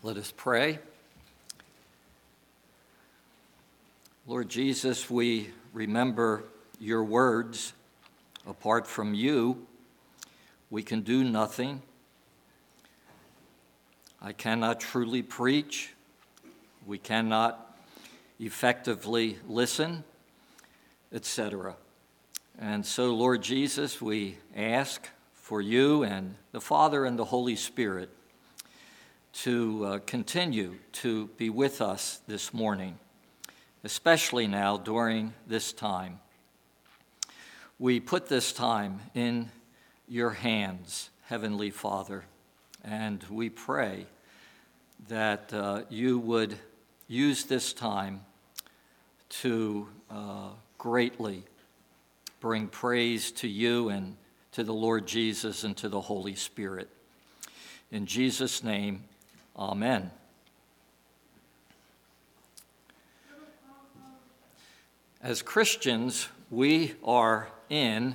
Let us pray. Lord Jesus, we remember your words. Apart from you, we can do nothing. I cannot truly preach. We cannot effectively listen, etc. And so, Lord Jesus, we ask for you and the Father and the Holy Spirit to uh, continue to be with us this morning, especially now during this time. We put this time in your hands, Heavenly Father, and we pray that uh, you would use this time to uh, greatly bring praise to you and to the Lord Jesus and to the Holy Spirit. In Jesus' name, Amen. As Christians, we are in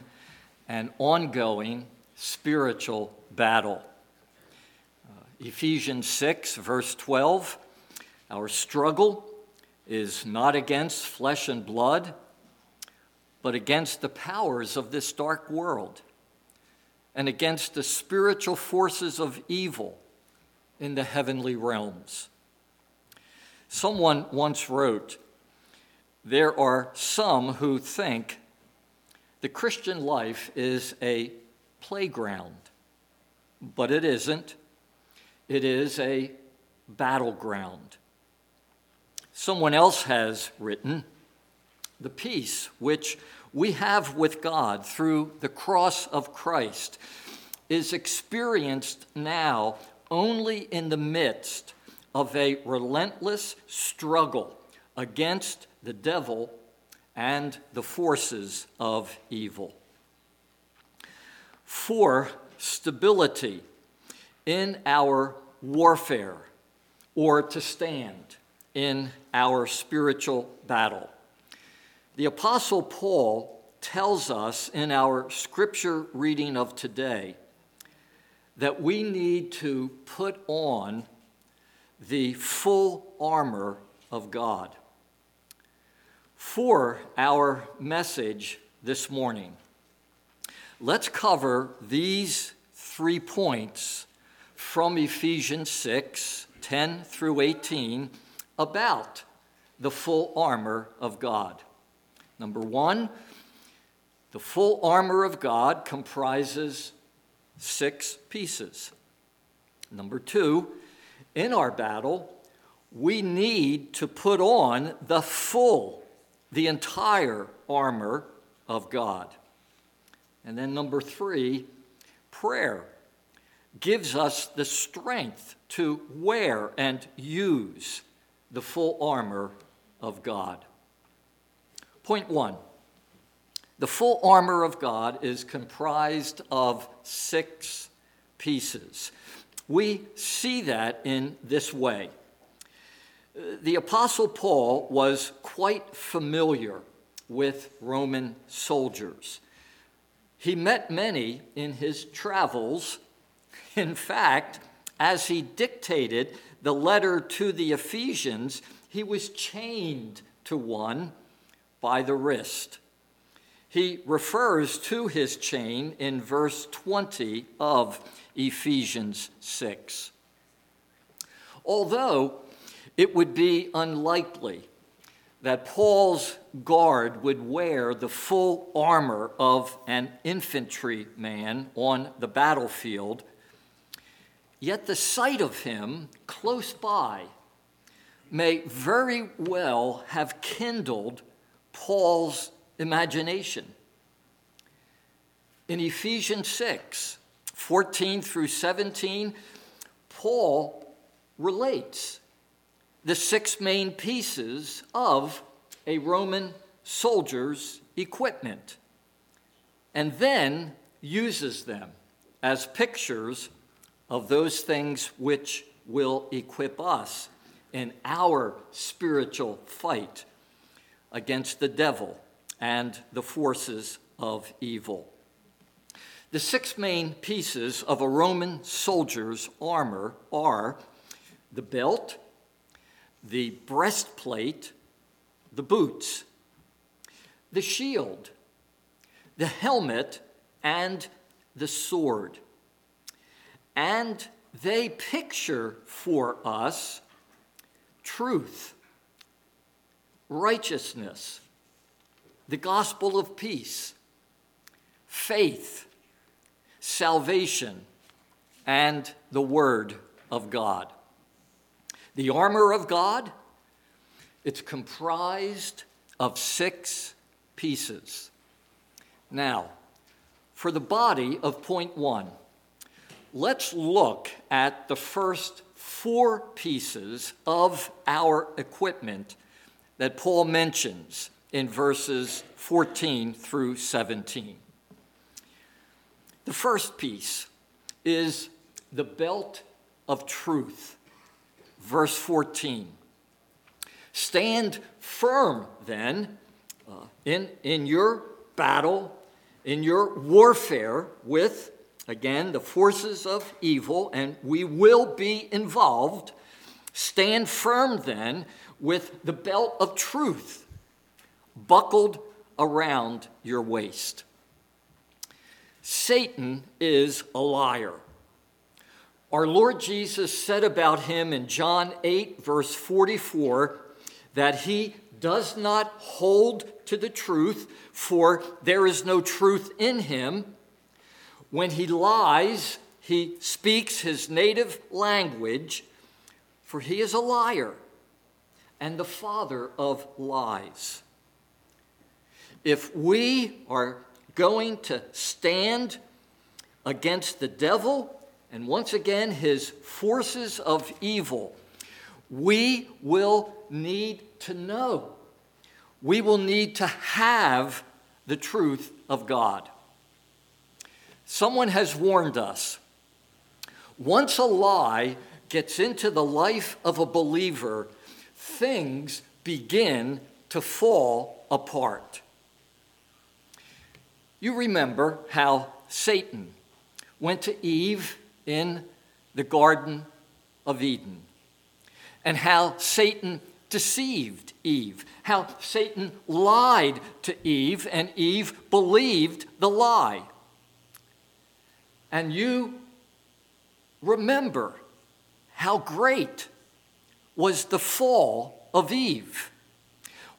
an ongoing spiritual battle. Uh, Ephesians 6, verse 12 Our struggle is not against flesh and blood, but against the powers of this dark world and against the spiritual forces of evil in the heavenly realms. Someone once wrote, There are some who think the Christian life is a playground, but it isn't. It is a battleground. Someone else has written, The peace which we have with God through the cross of Christ is experienced now only in the midst of a relentless struggle against the devil and the forces of evil. For stability in our warfare or to stand in our spiritual battle. The Apostle Paul tells us in our scripture reading of today that we need to put on the full armor of God. For our message this morning, let's cover these three points from Ephesians 6 10 through 18 about the full armor of God. Number one, the full armor of God comprises six pieces. Number two, in our battle, we need to put on the full, the entire armor of God. And then number three, prayer gives us the strength to wear and use the full armor of God. Point one the full armor of God is comprised of six pieces. We see that in this way. The Apostle Paul was quite familiar with Roman soldiers. He met many in his travels. In fact, as he dictated the letter to the Ephesians, he was chained to one by the wrist he refers to his chain in verse 20 of Ephesians 6. Although it would be unlikely that Paul's guard would wear the full armor of an infantryman on the battlefield, yet the sight of him close by may very well have kindled Paul's imagination. In Ephesians 6 14 through 17, Paul relates the six main pieces of a Roman soldier's equipment and then uses them as pictures of those things which will equip us in our spiritual fight against the devil and the forces of evil. The six main pieces of a Roman soldier's armor are the belt, the breastplate, the boots, the shield, the helmet, and the sword. And they picture for us truth, righteousness, the gospel of peace, faith, salvation, and the word of God. The armor of God, it's comprised of six pieces. Now, for the body of point one, let's look at the first four pieces of our equipment that Paul mentions in verses 14 through 17. The first piece is the belt of truth. Verse 14. Stand firm then uh, in, in your battle, in your warfare with, again, the forces of evil, and we will be involved. Stand firm then with the belt of truth buckled around your waist. Satan is a liar. Our Lord Jesus said about him in John 8, verse 44, that he does not hold to the truth, for there is no truth in him. When he lies, he speaks his native language, for he is a liar and the father of lies. If we are going to stand against the devil, and once again, his forces of evil, we will need to know. We will need to have the truth of God. Someone has warned us once a lie gets into the life of a believer, things begin to fall apart. You remember how Satan went to Eve in the Garden of Eden, and how Satan deceived Eve, how Satan lied to Eve, and Eve believed the lie. And you remember how great was the fall of Eve.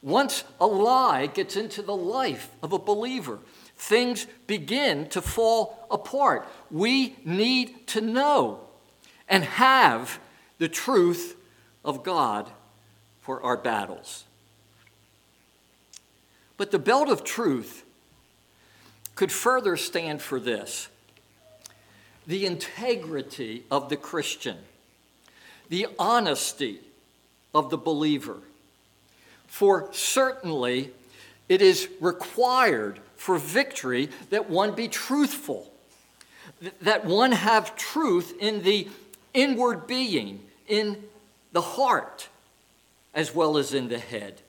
Once a lie gets into the life of a believer, things begin to fall apart. We need to know and have the truth of God for our battles. But the belt of truth could further stand for this the integrity of the Christian, the honesty of the believer. For certainly it is required for victory that one be truthful, that one have truth in the inward being, in the heart, as well as in the head.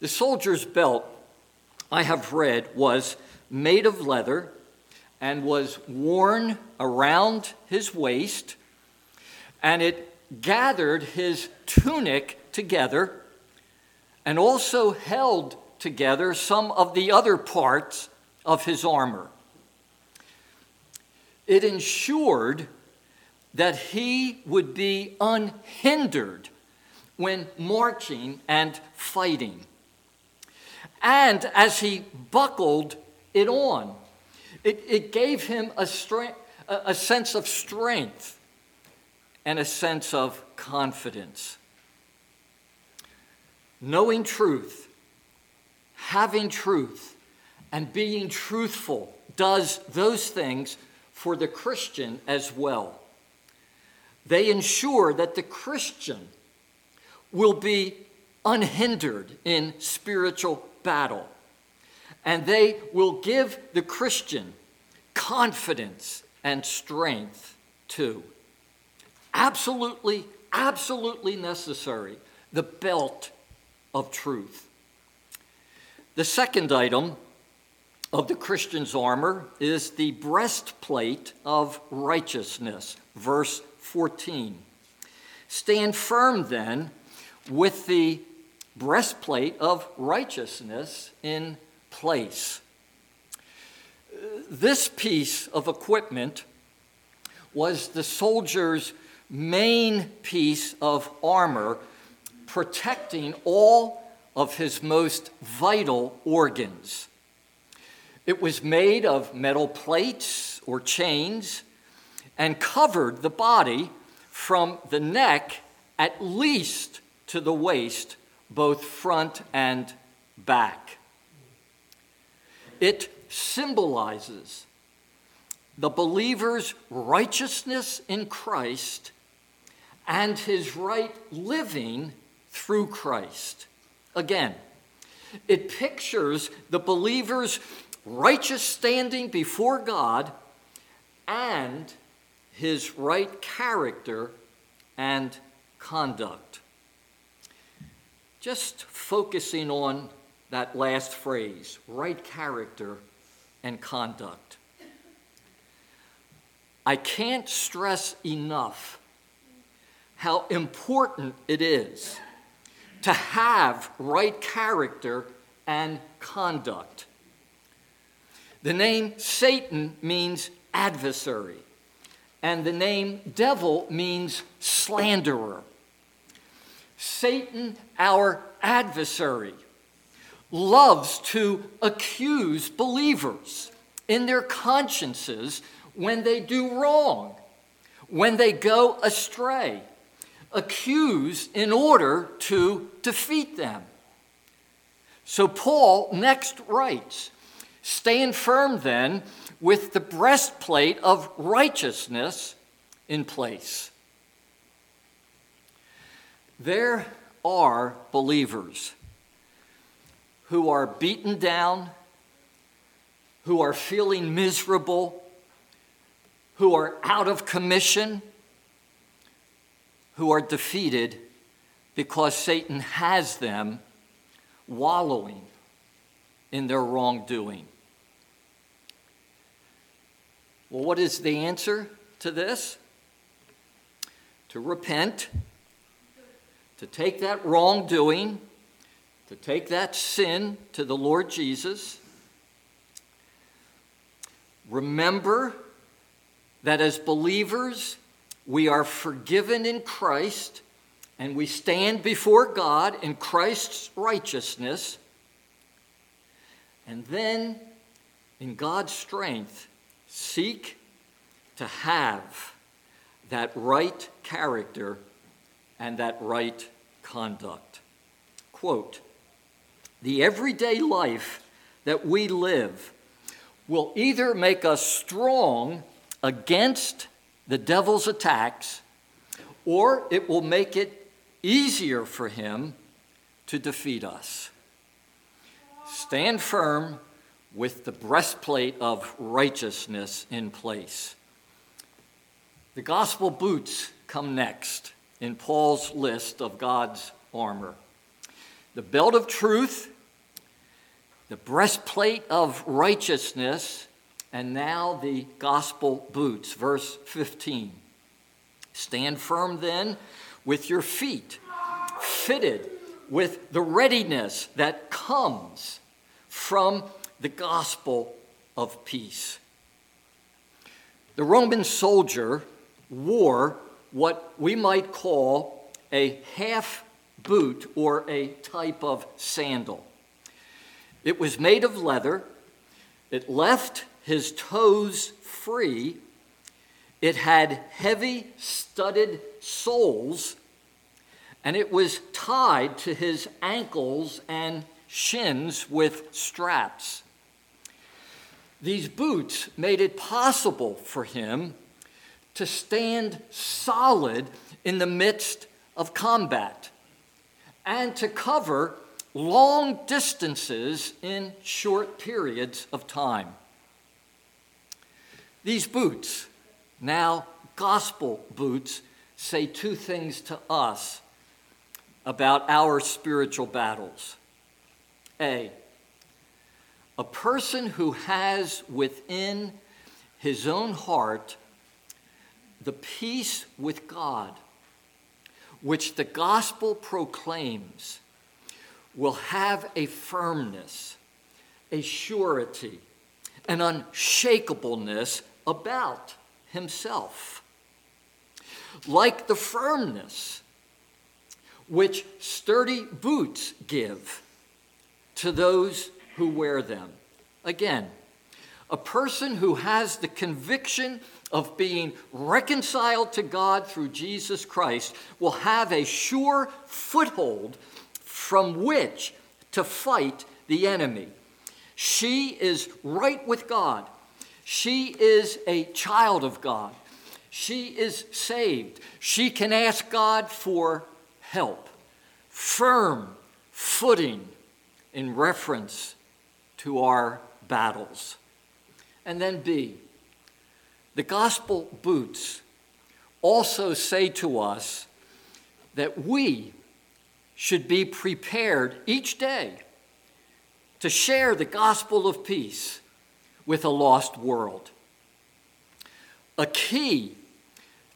The soldier's belt, I have read, was made of leather and was worn around his waist, and it gathered his tunic together and also held together some of the other parts of his armor. It ensured that he would be unhindered when marching and fighting. And as he buckled it on, it, it gave him a, strength, a sense of strength and a sense of confidence. Knowing truth having truth and being truthful does those things for the Christian as well. They ensure that the Christian will be unhindered in spiritual battle. And they will give the Christian confidence and strength too. Absolutely, absolutely necessary. The belt of truth. The second item of the Christian's armor is the breastplate of righteousness, verse 14. Stand firm then with the breastplate of righteousness in place. This piece of equipment was the soldier's main piece of armor protecting all of his most vital organs. It was made of metal plates or chains and covered the body from the neck at least to the waist, both front and back. It symbolizes the believer's righteousness in Christ and his right living through Christ. Again, it pictures the believer's righteous standing before God and his right character and conduct. Just focusing on that last phrase right character and conduct. I can't stress enough how important it is to have right character and conduct. The name Satan means adversary, and the name devil means slanderer. Satan, our adversary, loves to accuse believers in their consciences when they do wrong, when they go astray accuse in order to defeat them. So Paul next writes Stand firm then with the breastplate of righteousness in place. There are believers who are beaten down, who are feeling miserable, who are out of commission who are defeated because Satan has them wallowing in their wrongdoing. Well, what is the answer to this? To repent, to take that wrongdoing, to take that sin to the Lord Jesus. Remember that as believers, we are forgiven in Christ, and we stand before God in Christ's righteousness. And then, in God's strength, seek to have that right character and that right conduct. Quote The everyday life that we live will either make us strong against the devil's attacks, or it will make it easier for him to defeat us. Stand firm with the breastplate of righteousness in place. The gospel boots come next in Paul's list of God's armor. The belt of truth, the breastplate of righteousness, and now the gospel boots, verse 15. Stand firm then with your feet fitted with the readiness that comes from the gospel of peace. The Roman soldier wore what we might call a half boot or a type of sandal. It was made of leather. It left his toes free. It had heavy studded soles, and it was tied to his ankles and shins with straps. These boots made it possible for him to stand solid in the midst of combat and to cover long distances in short periods of time. These boots, now gospel boots, say two things to us about our spiritual battles. A, a person who has within his own heart the peace with God which the gospel proclaims will have a firmness, a surety, an unshakableness about himself. Like the firmness which sturdy boots give to those who wear them. Again, a person who has the conviction of being reconciled to God through Jesus Christ will have a sure foothold from which to fight the enemy. She is right with God. She is a child of God. She is saved. She can ask God for help, firm footing in reference to our battles. And then B, the gospel boots also say to us that we should be prepared each day to share the gospel of peace with a lost world. A key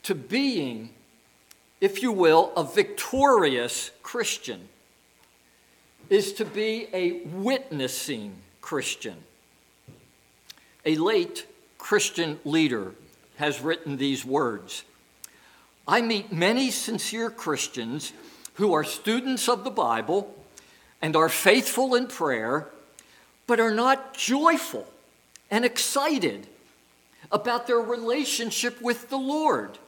to being, if you will, a victorious Christian is to be a witnessing Christian. A late Christian leader has written these words I meet many sincere Christians who are students of the Bible and are faithful in prayer, but are not joyful and excited about their relationship with the Lord.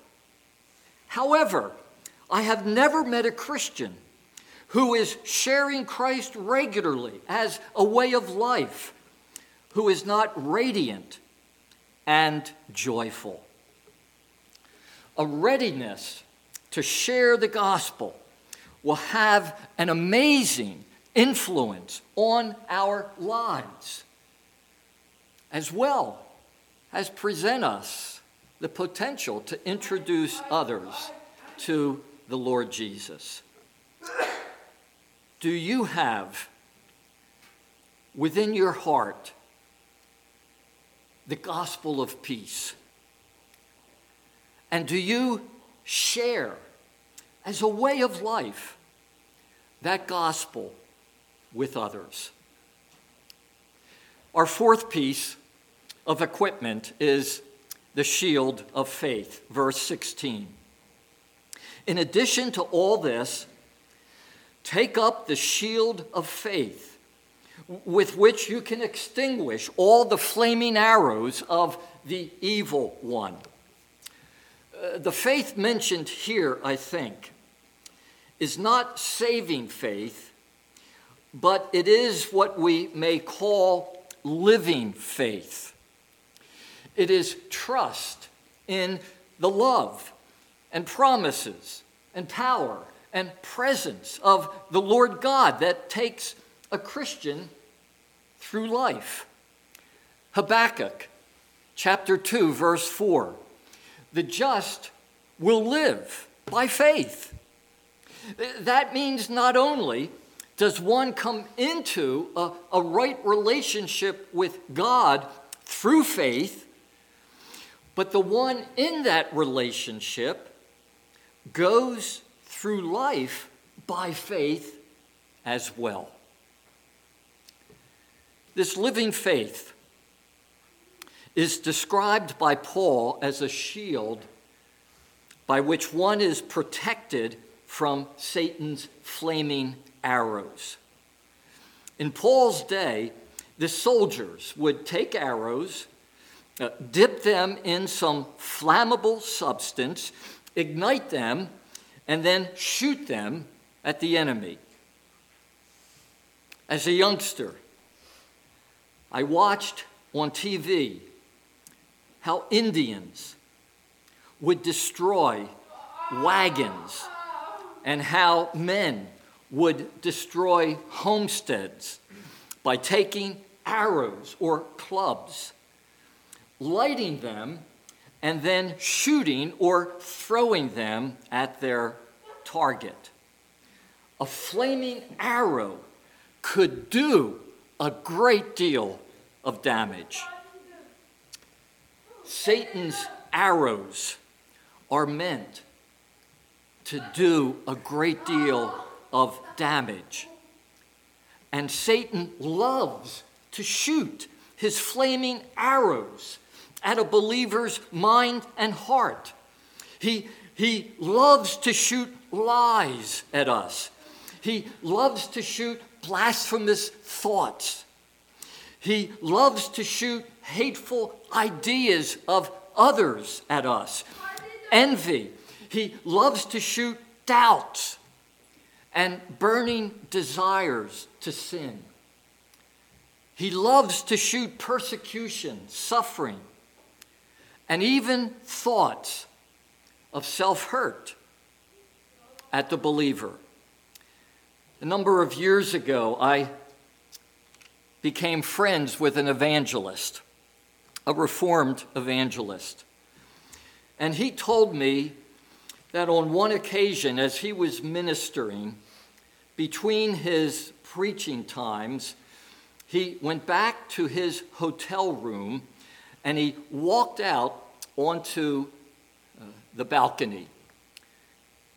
However, I have never met a Christian who is sharing Christ regularly as a way of life, who is not radiant and joyful. A readiness to share the gospel will have an amazing influence on our lives, as well as present us the potential to introduce others to the Lord Jesus. Do you have within your heart the gospel of peace? And do you share as a way of life that gospel with others? Our fourth piece of equipment is the shield of faith, verse 16. In addition to all this, take up the shield of faith with which you can extinguish all the flaming arrows of the evil one. Uh, the faith mentioned here, I think, is not saving faith, but it is what we may call living faith. It is trust in the love and promises and power and presence of the Lord God that takes a Christian through life. Habakkuk chapter 2, verse 4 The just will live by faith. That means not only does one come into a, a right relationship with God through faith, but the one in that relationship goes through life by faith as well. This living faith is described by Paul as a shield by which one is protected from Satan's flaming arrows. In Paul's day, the soldiers would take arrows, uh, dip them in some flammable substance, ignite them, and then shoot them at the enemy. As a youngster, I watched on TV how Indians would destroy wagons and how men would destroy homesteads by taking arrows or clubs, lighting them, and then shooting or throwing them at their target. A flaming arrow could do a great deal of damage. Satan's arrows are meant to do a great deal of damage. And Satan loves to shoot his flaming arrows at a believer's mind and heart. He, he loves to shoot lies at us. He loves to shoot blasphemous thoughts. He loves to shoot hateful ideas of others at us. Envy. He loves to shoot doubts and burning desires to sin. He loves to shoot persecution, suffering, and even thoughts of self hurt at the believer. A number of years ago, I became friends with an evangelist, a reformed evangelist. And he told me that on one occasion, as he was ministering, between his preaching times, he went back to his hotel room and he walked out onto uh, the balcony.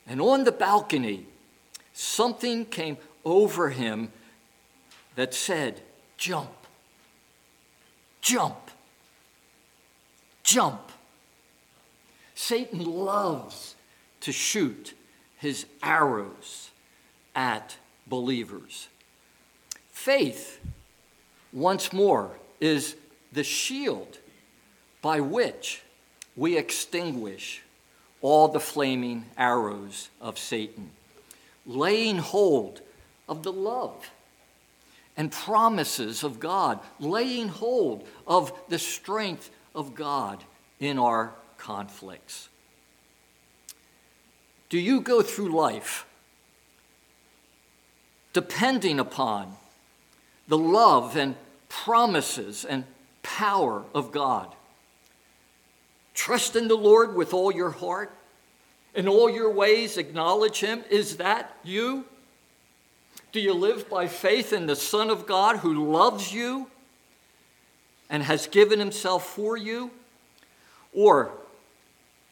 And on the balcony, something came over him that said, Jump, jump, jump. Satan loves to shoot his arrows at believers. Faith, once more, is the shield by which we extinguish all the flaming arrows of Satan, laying hold of the love and promises of God, laying hold of the strength of God in our conflicts. Do you go through life depending upon the love and promises and power of God? Trust in the Lord with all your heart. In all your ways, acknowledge Him. Is that you? Do you live by faith in the Son of God who loves you and has given Himself for you? Or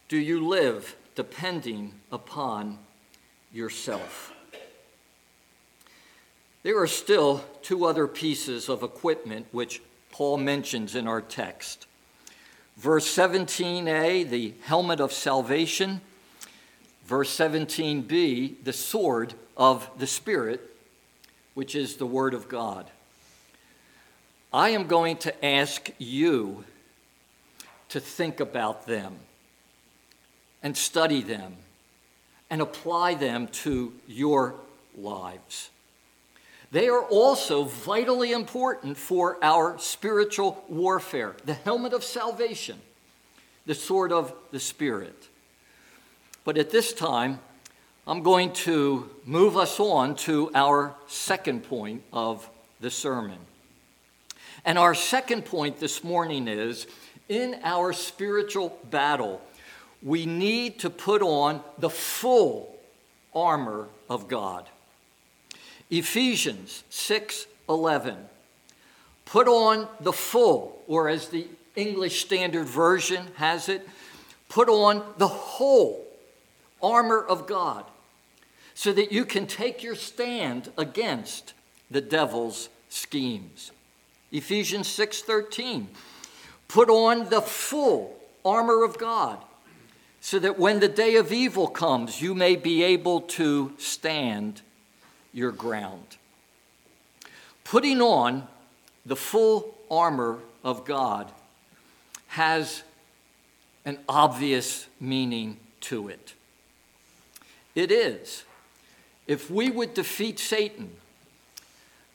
do you live depending upon yourself? There are still two other pieces of equipment which Paul mentions in our text. Verse 17a, the helmet of salvation. Verse 17b, the sword of the Spirit, which is the Word of God. I am going to ask you to think about them and study them and apply them to your lives. They are also vitally important for our spiritual warfare the helmet of salvation, the sword of the Spirit. But at this time, I'm going to move us on to our second point of the sermon. And our second point this morning is in our spiritual battle, we need to put on the full armor of God. Ephesians 6:11. Put on the full, or as the English Standard Version has it, put on the whole armor of God so that you can take your stand against the devil's schemes. Ephesians 6:13. Put on the full armor of God so that when the day of evil comes you may be able to stand your ground. Putting on the full armor of God has an obvious meaning to it. It is. If we would defeat Satan,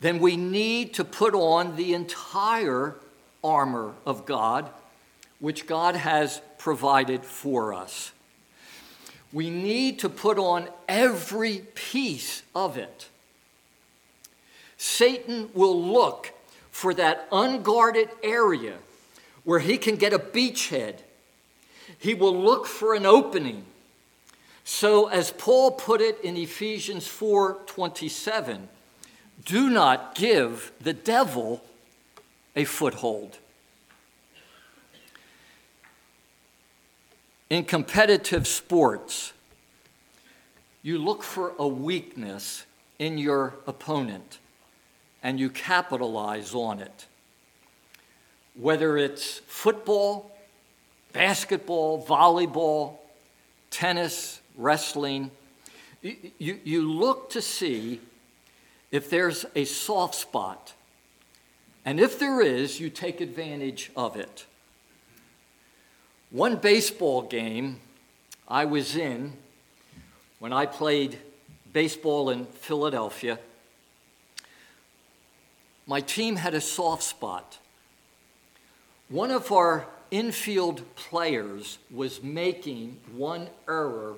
then we need to put on the entire armor of God, which God has provided for us we need to put on every piece of it. Satan will look for that unguarded area where he can get a beachhead. He will look for an opening. So as Paul put it in Ephesians 4:27, do not give the devil a foothold. In competitive sports, you look for a weakness in your opponent and you capitalize on it. Whether it's football, basketball, volleyball, tennis, wrestling, you, you look to see if there's a soft spot. And if there is, you take advantage of it. One baseball game I was in when I played baseball in Philadelphia, my team had a soft spot. One of our infield players was making one error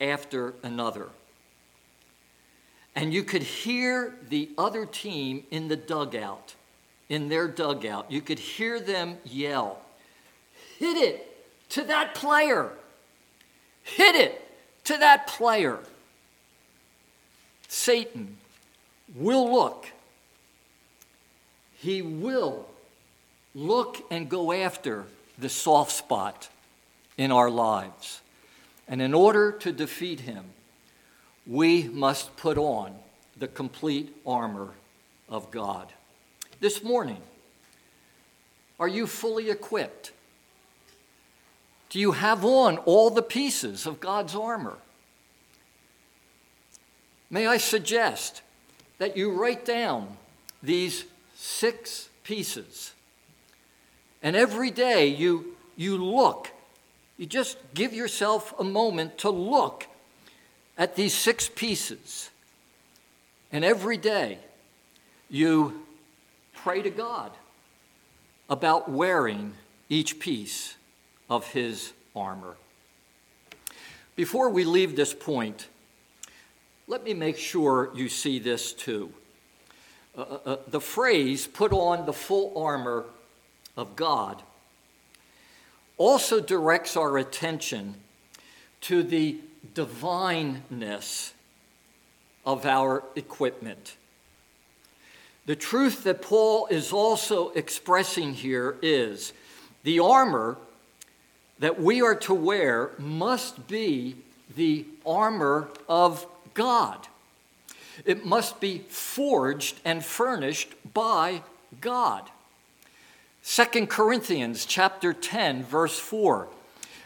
after another. And you could hear the other team in the dugout, in their dugout. You could hear them yell, Hit it to that player! Hit it to that player. Satan will look. He will look and go after the soft spot in our lives. And in order to defeat him, we must put on the complete armor of God. This morning, are you fully equipped? Do you have on all the pieces of God's armor? May I suggest that you write down these six pieces. And every day you, you look, you just give yourself a moment to look at these six pieces. And every day you pray to God about wearing each piece of his armor. Before we leave this point, let me make sure you see this too. Uh, uh, uh, the phrase, put on the full armor of God, also directs our attention to the divineness of our equipment. The truth that Paul is also expressing here is the armor that we are to wear must be the armor of God. It must be forged and furnished by God. 2 Corinthians chapter 10 verse 4.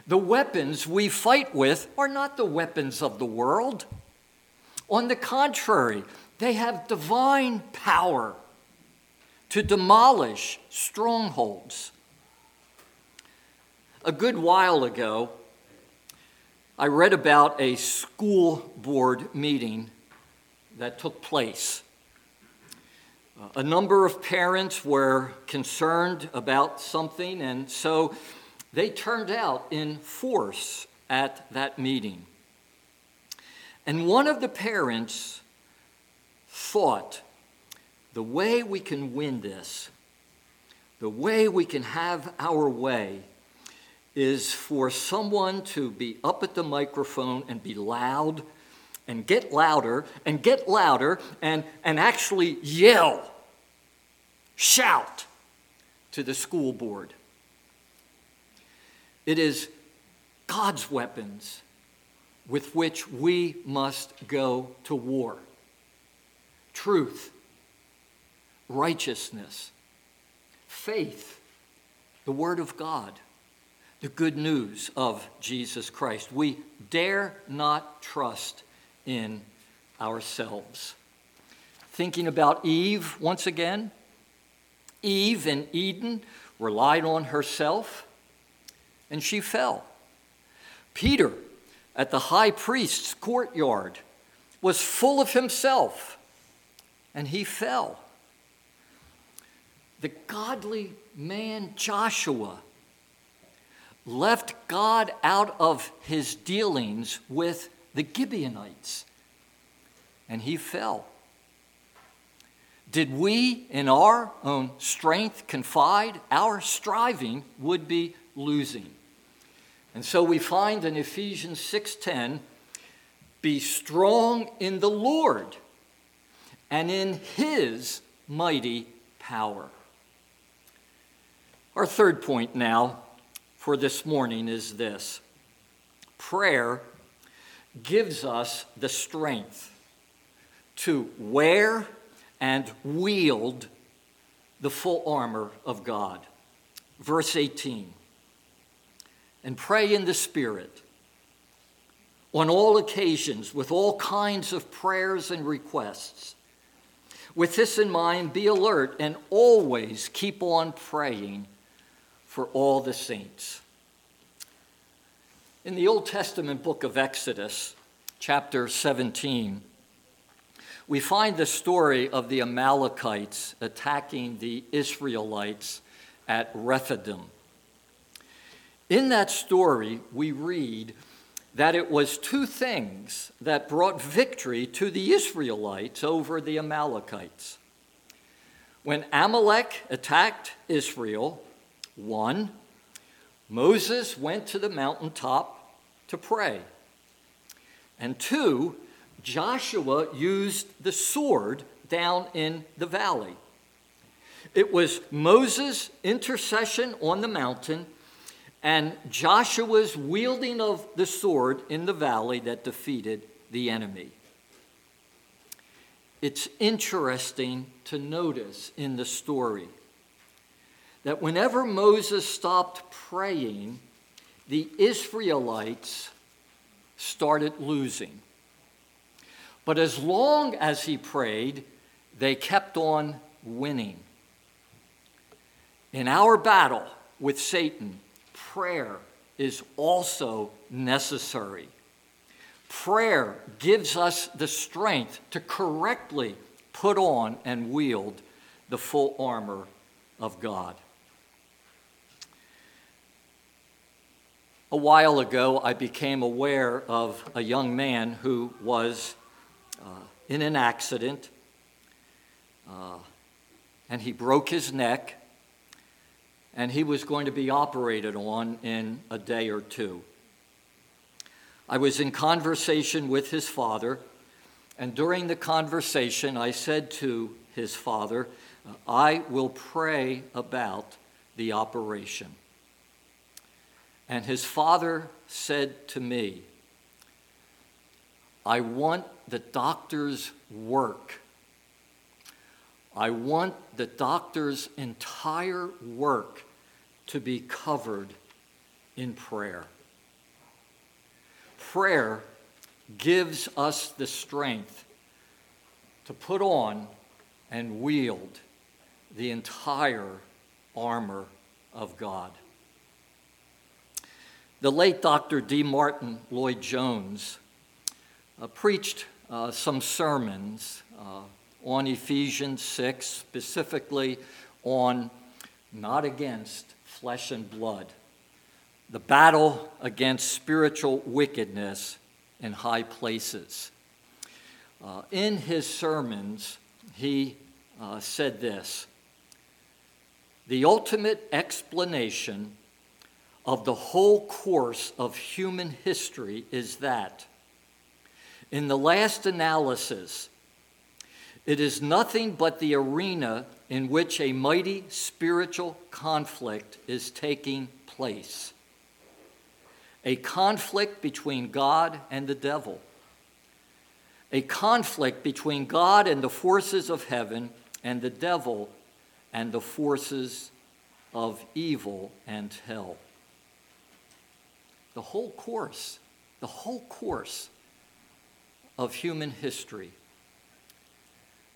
The weapons we fight with are not the weapons of the world. On the contrary, they have divine power to demolish strongholds. A good while ago, I read about a school board meeting that took place. A number of parents were concerned about something, and so they turned out in force at that meeting. And one of the parents thought the way we can win this, the way we can have our way, is for someone to be up at the microphone and be loud and get louder and get louder and, and actually yell, shout to the school board. It is God's weapons with which we must go to war truth, righteousness, faith, the Word of God the good news of Jesus Christ. We dare not trust in ourselves. Thinking about Eve once again, Eve in Eden relied on herself and she fell. Peter at the high priest's courtyard was full of himself and he fell. The godly man Joshua left God out of his dealings with the Gibeonites, and he fell. Did we, in our own strength, confide, our striving would be losing. And so we find in Ephesians 6:10, be strong in the Lord and in his mighty power. Our third point now for this morning is this prayer gives us the strength to wear and wield the full armor of God. Verse 18 and pray in the Spirit on all occasions with all kinds of prayers and requests. With this in mind, be alert and always keep on praying for all the saints. In the Old Testament book of Exodus, chapter 17, we find the story of the Amalekites attacking the Israelites at Rephidim. In that story, we read that it was two things that brought victory to the Israelites over the Amalekites. When Amalek attacked Israel, one, Moses went to the mountaintop to pray. And two, Joshua used the sword down in the valley. It was Moses' intercession on the mountain and Joshua's wielding of the sword in the valley that defeated the enemy. It's interesting to notice in the story that whenever Moses stopped praying, the Israelites started losing. But as long as he prayed, they kept on winning. In our battle with Satan, prayer is also necessary. Prayer gives us the strength to correctly put on and wield the full armor of God. A while ago, I became aware of a young man who was uh, in an accident uh, and he broke his neck and he was going to be operated on in a day or two. I was in conversation with his father, and during the conversation, I said to his father, I will pray about the operation. And his father said to me, I want the doctor's work I want the doctor's entire work to be covered in prayer. Prayer gives us the strength to put on and wield the entire armor of God. The late Dr. D. Martyn Lloyd Jones uh, preached uh, some sermons uh, on Ephesians 6, specifically on not against flesh and blood, the battle against spiritual wickedness in high places. Uh, in his sermons, he uh, said this The ultimate explanation of the whole course of human history is that, in the last analysis, it is nothing but the arena in which a mighty spiritual conflict is taking place. A conflict between God and the devil. A conflict between God and the forces of heaven and the devil and the forces of evil and hell. The whole course, the whole course of human history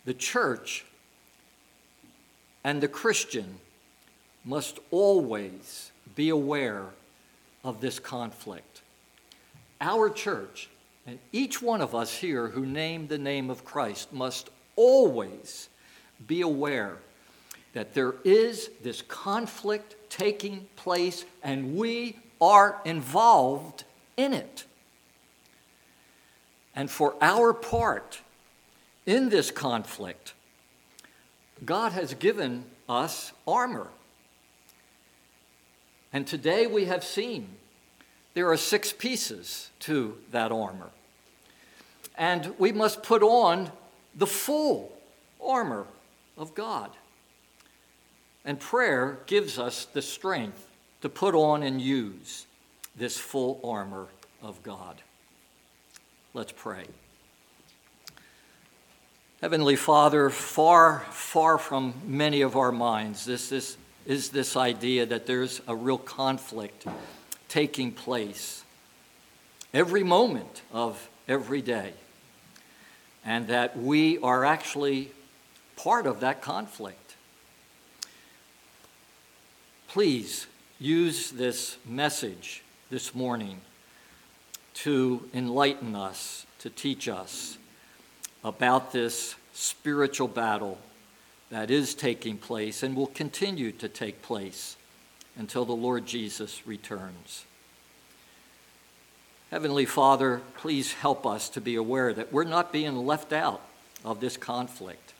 the church and the Christian must always be aware of this conflict. Our church, and each one of us here who name the name of Christ, must always be aware that there is this conflict taking place and we are involved in it. And for our part, in this conflict, God has given us armor. And today we have seen there are six pieces to that armor. And we must put on the full armor of God. And prayer gives us the strength to put on and use this full armor of God. Let's pray. Heavenly Father, far, far from many of our minds, this, this is this idea that there's a real conflict taking place every moment of every day, and that we are actually part of that conflict. Please use this message this morning to enlighten us, to teach us about this spiritual battle that is taking place and will continue to take place until the Lord Jesus returns. Heavenly Father, please help us to be aware that we're not being left out of this conflict,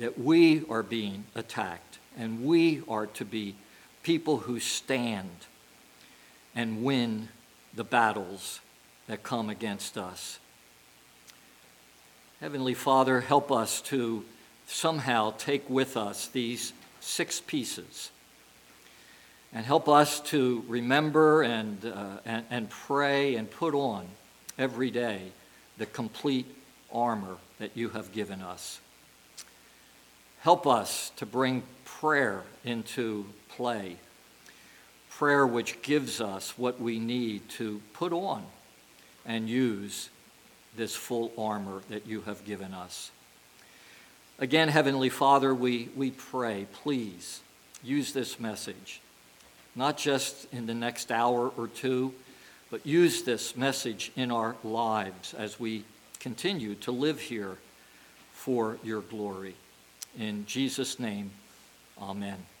that we are being attacked, and we are to be people who stand and win the battles that come against us. Heavenly Father, help us to somehow take with us these six pieces and help us to remember and, uh, and, and pray and put on every day the complete armor that you have given us. Help us to bring prayer into play, prayer which gives us what we need to put on and use this full armor that you have given us. Again, Heavenly Father, we, we pray, please use this message, not just in the next hour or two, but use this message in our lives as we continue to live here for your glory. In Jesus' name, amen.